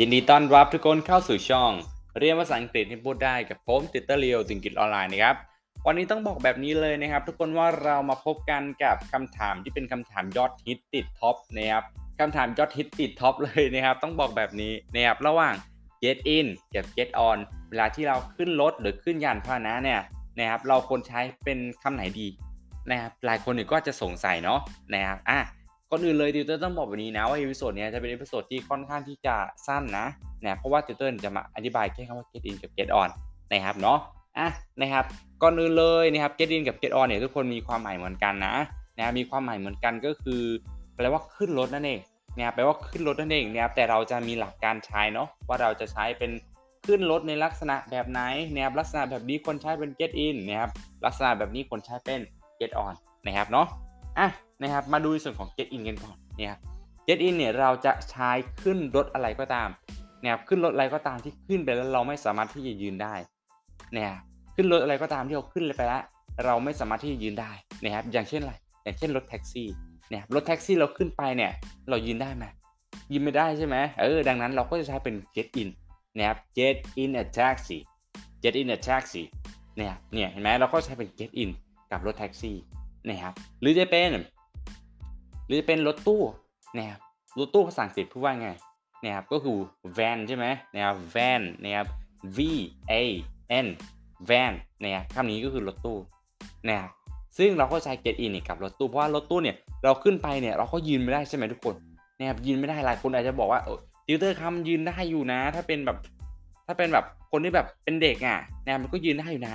ยินดีต้อนรับทุกคนเข้าสู่ช่อง เรียนภาษาอังกฤษให้พูดได้กับผมติวเตอร์เลียวติวอังกฤษออนไลน์นะครับ วันนี้ต้องบอกแบบนี้เลยนะครับ ทุกคนว่าเรามาพบกันกับคำถามที่เป็นคำถามยอดฮิตติด top นะครับคำถามยอดฮิตติด top เลยนะครับ ต้องบอกแบบนี้นะครับระหว่าง get in กับ get on เวลาที่เราขึ้นรถหรือขึ้นยานพาหนะเนี่ยนะครับ เราควรใช้เป็นคำไหนดีนะครับหลายคนก็จะสงสัยเนาะนะครับอะ ก่อนอื่นเลยติวเตอร์ต้องบอกแบบนี้นะว่า episode นี้จะเป็น episode ที่ค่อนข้างที่จะสั้นนะนะเพราะว่าติวเตอร์จะมาอธิบายแค่คำว่า get in กับ get on นะครับเนาะอะนะครับก่อนอื่นเลยนะครับ get in กับ get on เนี่ยทุกคนมีความหมายเหมือนกันนะนะมีความหมายเหมือนกันก็คือแปลว่าขึ้นรถนั่นเองนะครับแปลว่าขึ้นรถนั่นเองนะครับแต่เราจะมีหลักการใช้เนาะว่าเราจะใช้เป็นขึ้นรถในลักษณะแบบไหนนะครับลักษณะแบบนี้ควรใช้เป็น get in นะครับลักษณะแบบนี้คนใช้เป็น get on นะครับเนาะ อะนะครับมาดูในส่วนของ get in กันก่อนเนี่ย get in เนี่ยเราจะใช้ขึ้นรถอะไรก็ตามนะครับขึ้นรถอะไรก็ตามที่ขึ้นไปแล้วเราไม่สามารถที่จะยืนได้เนี่ยขึ้นรถอะไรก็ตามที่เราขึ้นไปแล้วเราไม่สามารถที่จะยืนได้นะครับอย่างเช่นอะไรอย่างเช่นรถแท็กซี่เนี่ยรถแท็กซี่เราขึ้นไปเนี่ยเรายืนได้ไหมยืนไม่ได้ใช่ไหมเออดังนั้นเราก็จะใช้เป็น get in นะครับ get in a taxi get in a taxi เนี่ยเนี่ยเห็นไหมเราก็ใช้เป็น get in กับรถแท็กซี่ นะครับหรือจะเป็น หรือจะเป็นรถตู้นะครับรถตู้ภาษาอังกฤษพูดว่าไงนะครับก็คือ van ใช่ไหมนะครับ van นะครับ v a n van นะครับคำนี้ก็คือรถตู้นะครับซึ่งเราก็ใช้ get in กับรถตู้เพราะว่ารถตู้เนี่ยเราขึ้นไปเนี่ยเราก็ยืนไม่ได้ใช่ไหมทุกคนนะครับยืนไม่ได้หลายคนอาจจะบอกว่าติวเตอร์ครับยืนได้อยู่นะ ถ้าเป็นแบบถ้าเป็นแบบคนที่แบบเป็นเด็กอะนะครับมันก็ยืนได้อยู่นะ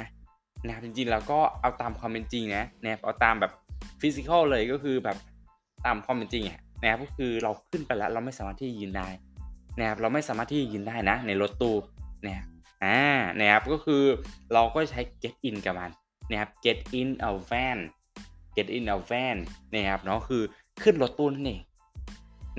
นะครับจริงๆเราก็เอาตามความเป็นจริงนะนะครับเอาตามแบบ physical เลยก็คือแบบตามความเป็นจริงอะนะครับก็คือเราขึ้นไปแล้วเราไม่สามารถที่ยืนได้นะครับเราไม่สามารถที่ยืนได้นะ ในรถตู้นะครับอ่านะครับก็คือเราก็ใช้ get in กับมันนะครับ get in a van get in a van นะครับเนาะคือขึ้นรถตู้นั่นเอง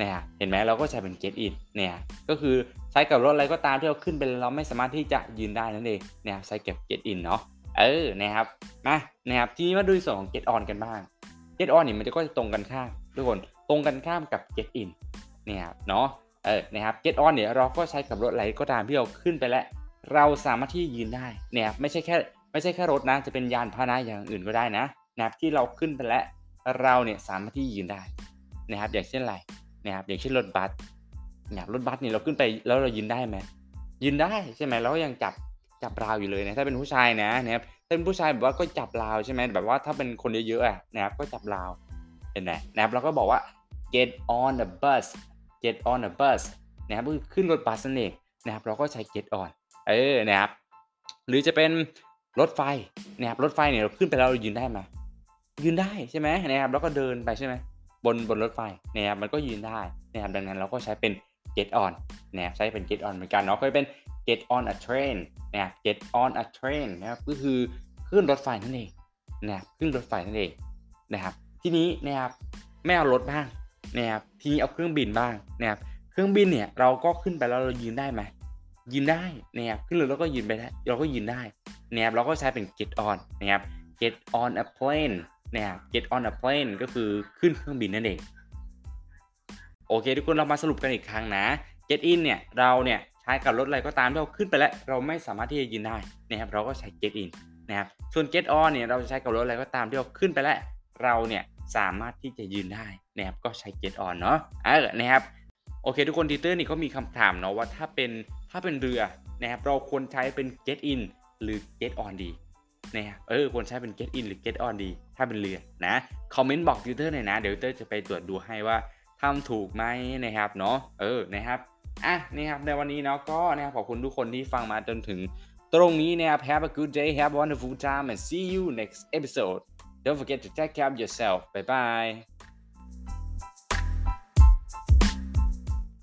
นะครับเห็นไหมเราก็ใช้เป็น get in เนี่ยก็คือใช้กับรถอะไรก็ตามที่เราขึ้นไปเราไม่สามารถที่จะยืนได้นั่นเองนะครับใช้กับ get in เนาะ เออนะครับมานะครับทีนี้มาดูส่วนของ get on กันบ้าง get on นี่มันจะก็จะตรงกันข้ามทุกคนตรงกันข้ามกับ get in เนี่ยเนาะเออนะครับ get on เนี่ยเราก็ใช้กับรถอะไรก็ตามที่เราขึ้นไปแล้วเราสามารถที่ยืนได้เนี่ยไม่ใช่แค่ไม่ใช่แค่รถนะจะเป็นยานพาหนะอย่างอื่นก็ได้นะนะครับที่เราขึ้นไปแล้วเราเนี่ยสามารถที่ยืนได้นะครับอย่างเช่นอะไรนะครับอย่างเช่นรถบัสนะครับรถบัสเนี่ยเราขึ้นไปแล้วเรายืนได้ไหมยืนได้ใช่ไหมเราก็ยังจับ จับราวอยู่เลยนะถ้าเป็นผู้ชายนะนะครับถ้าเป็นผู้ชายแบบว่าก็จับราวใช่ไหมแบบว่าถ้าเป็นคนเยอะๆอะนะครับก็จับราวเห็นไหมนะครับเราก็บอกว่า get on the bus get on the bus นะครับคือขึ้นรถบัสนั่นเองนะครับเราก็ใช้ get on เออนะครับหรือจะเป็นรถไฟนะครับรถไฟเนี่ยเราขึ้นไปแล้วเรายืนได้ไหมยืนได้ใช่ไหมนะครับแล้วก็เดินไปใช่ไหมบนบนรถไฟนะครับมันก็ยืนได้นะครับดังนั้นเราก็ใช้เป็น get on นะครับใช้เป็น get on เหมือนกันเนาะก็เป็น get on a train นะครับ get on a train นะครับก็คือขึ้นรถไฟนั่นเองนะครับขึ้นรถไฟนั่นเองนะครับทีนี้นะครับไม่เอารถบ้างนะครับทีนี้เอาเครื่องบินบ้างนะครับเครื่องบินเนี่ยเราก็ขึ้นไปแล้วเรายืนได้ไหมยืนได้นะครับขึ้นเลยแล้วก็ยืนไปได้เราก็ยืนได้นะครับเราก็ใช้เป็น get on นะครับ get on a plane นะครับ get on a plane ก็คือขึ้นเครื่องบินนั่นเองโอเคทุกคนเรามาสรุปกันอีกครั้งนะ get in เนี่ยเราเนี่ย ใช้กับรถอะไรก็ตามที่เราขึ้นไปแล้ว เราไม่สามารถที่จะยืนได้นะครับเราก็ใช้ get in นะครับส่วน get on เนี่ยเราจะใช้กับรถอะไรก็ตามที่เราขึ้นไปแล้ว เราเนี่ยสามารถที่จะยืนได้นะครับก็ใช้ get on เนาะเออนะครับโอเค ทุกคนทีเตอร์นี่ก็มีคำถามเนาะว่าถ้าเป็นถ้าเป็นเรือนะครับเราควรใช้เป็น get in หรือ get on ดีนะครับเออควรใช้เป็น get in หรือ get on ดี ถ้าเป็นเรือนะคอมเมนต์บอกทิวเตอร์หน่อยนะเดี๋ยวทิวเตอร์จะไปตรวจดูให้ว่าทำถูกไหมนะครับเนาะเออนะครับ อะนี่ครับในวันนี้เนาะก็นะครับขอบคุณทุกคนที่ฟังมาจนถึงตรงนี้นะครับ Have a good day have a wonderful time and see you next episode don't forget to take care of yourself bye bye